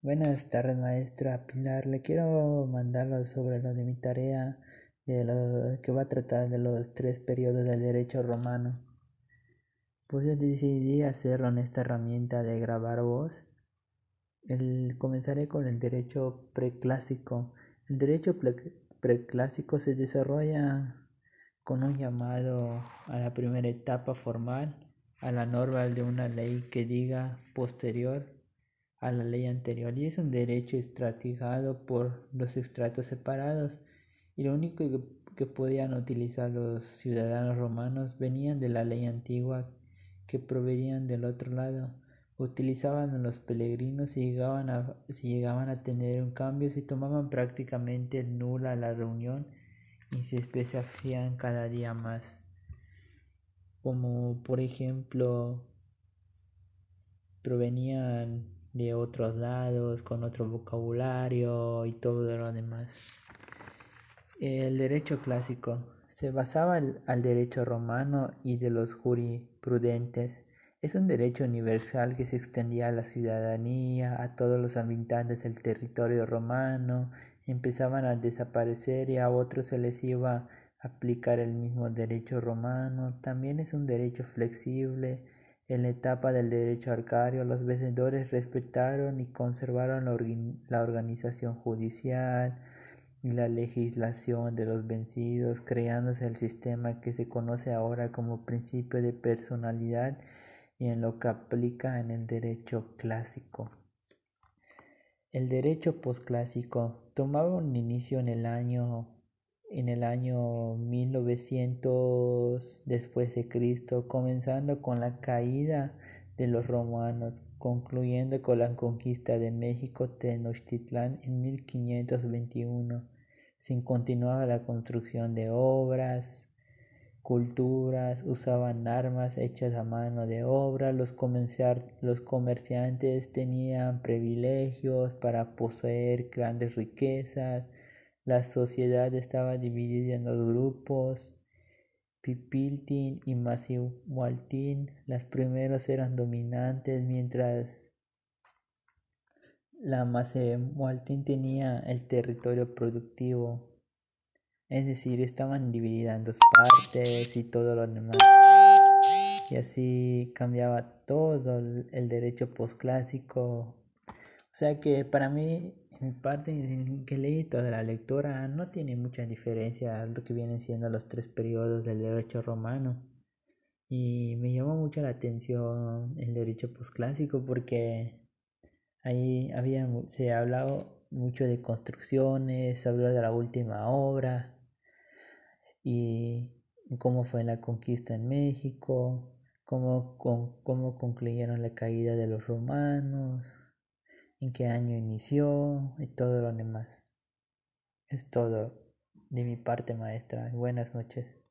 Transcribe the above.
Buenas tardes, maestra Pilar. Le quiero mandarlo sobre lo de mi tarea, de lo que va a tratar de los tres periodos del derecho romano. Pues yo decidí hacerlo en esta herramienta de grabar voz. El, comenzaré con el derecho preclásico. El derecho preclásico se desarrolla con un llamado a la primera etapa formal, a la norma de una ley que diga posterior a la ley anterior y es un derecho estratigado por los estratos separados y lo único que, podían utilizar los ciudadanos romanos venían de la ley antigua que provenían del otro lado utilizaban los peregrinos si llegaban a, si llegaban a tener un cambio si tomaban prácticamente nula la reunión y se especificaban cada día más. Como por ejemplo provenían de otros lados, con otro vocabulario y todo lo demás. El derecho clásico se basaba al derecho romano y de los jurisprudentes. Es un derecho universal que se extendía a la ciudadanía, a todos los habitantes del territorio romano, empezaban a desaparecer y a otros se les iba a aplicar el mismo derecho romano. También es un derecho flexible en la etapa del derecho arcario, los vencedores respetaron y conservaron la, organización judicial y la legislación de los vencidos, creándose el sistema que se conoce ahora como principio de personalidad y en lo que aplica en el derecho clásico. El derecho posclásico tomaba un inicio en el año en el año 1900 después de Cristo, comenzando con la caída de los romanos, concluyendo con la conquista de México Tenochtitlán en 1521, sin continuar la construcción de obras, culturas, usaban armas hechas a mano de obra, los, los comerciantes tenían privilegios para poseer grandes riquezas, la sociedad estaba dividida en dos grupos, Pipiltin y Masihualtin. Las primeros eran dominantes, mientras la Masihualtin tenía el territorio productivo. Es decir, estaban divididas en dos partes y todo lo demás. Y así cambiaba todo el derecho posclásico. O sea que para mí parte en que leí toda la lectura no tiene mucha diferencia a lo que vienen siendo los tres periodos del derecho romano. Y me llamó mucho la atención el derecho posclásico porque ahí había se ha hablado mucho de construcciones se habló de la última obra y cómo fue la conquista en México cómo, cómo concluyeron la caída de los romanos en qué año inició y todo lo demás. Es todo de mi parte, maestra. Buenas noches.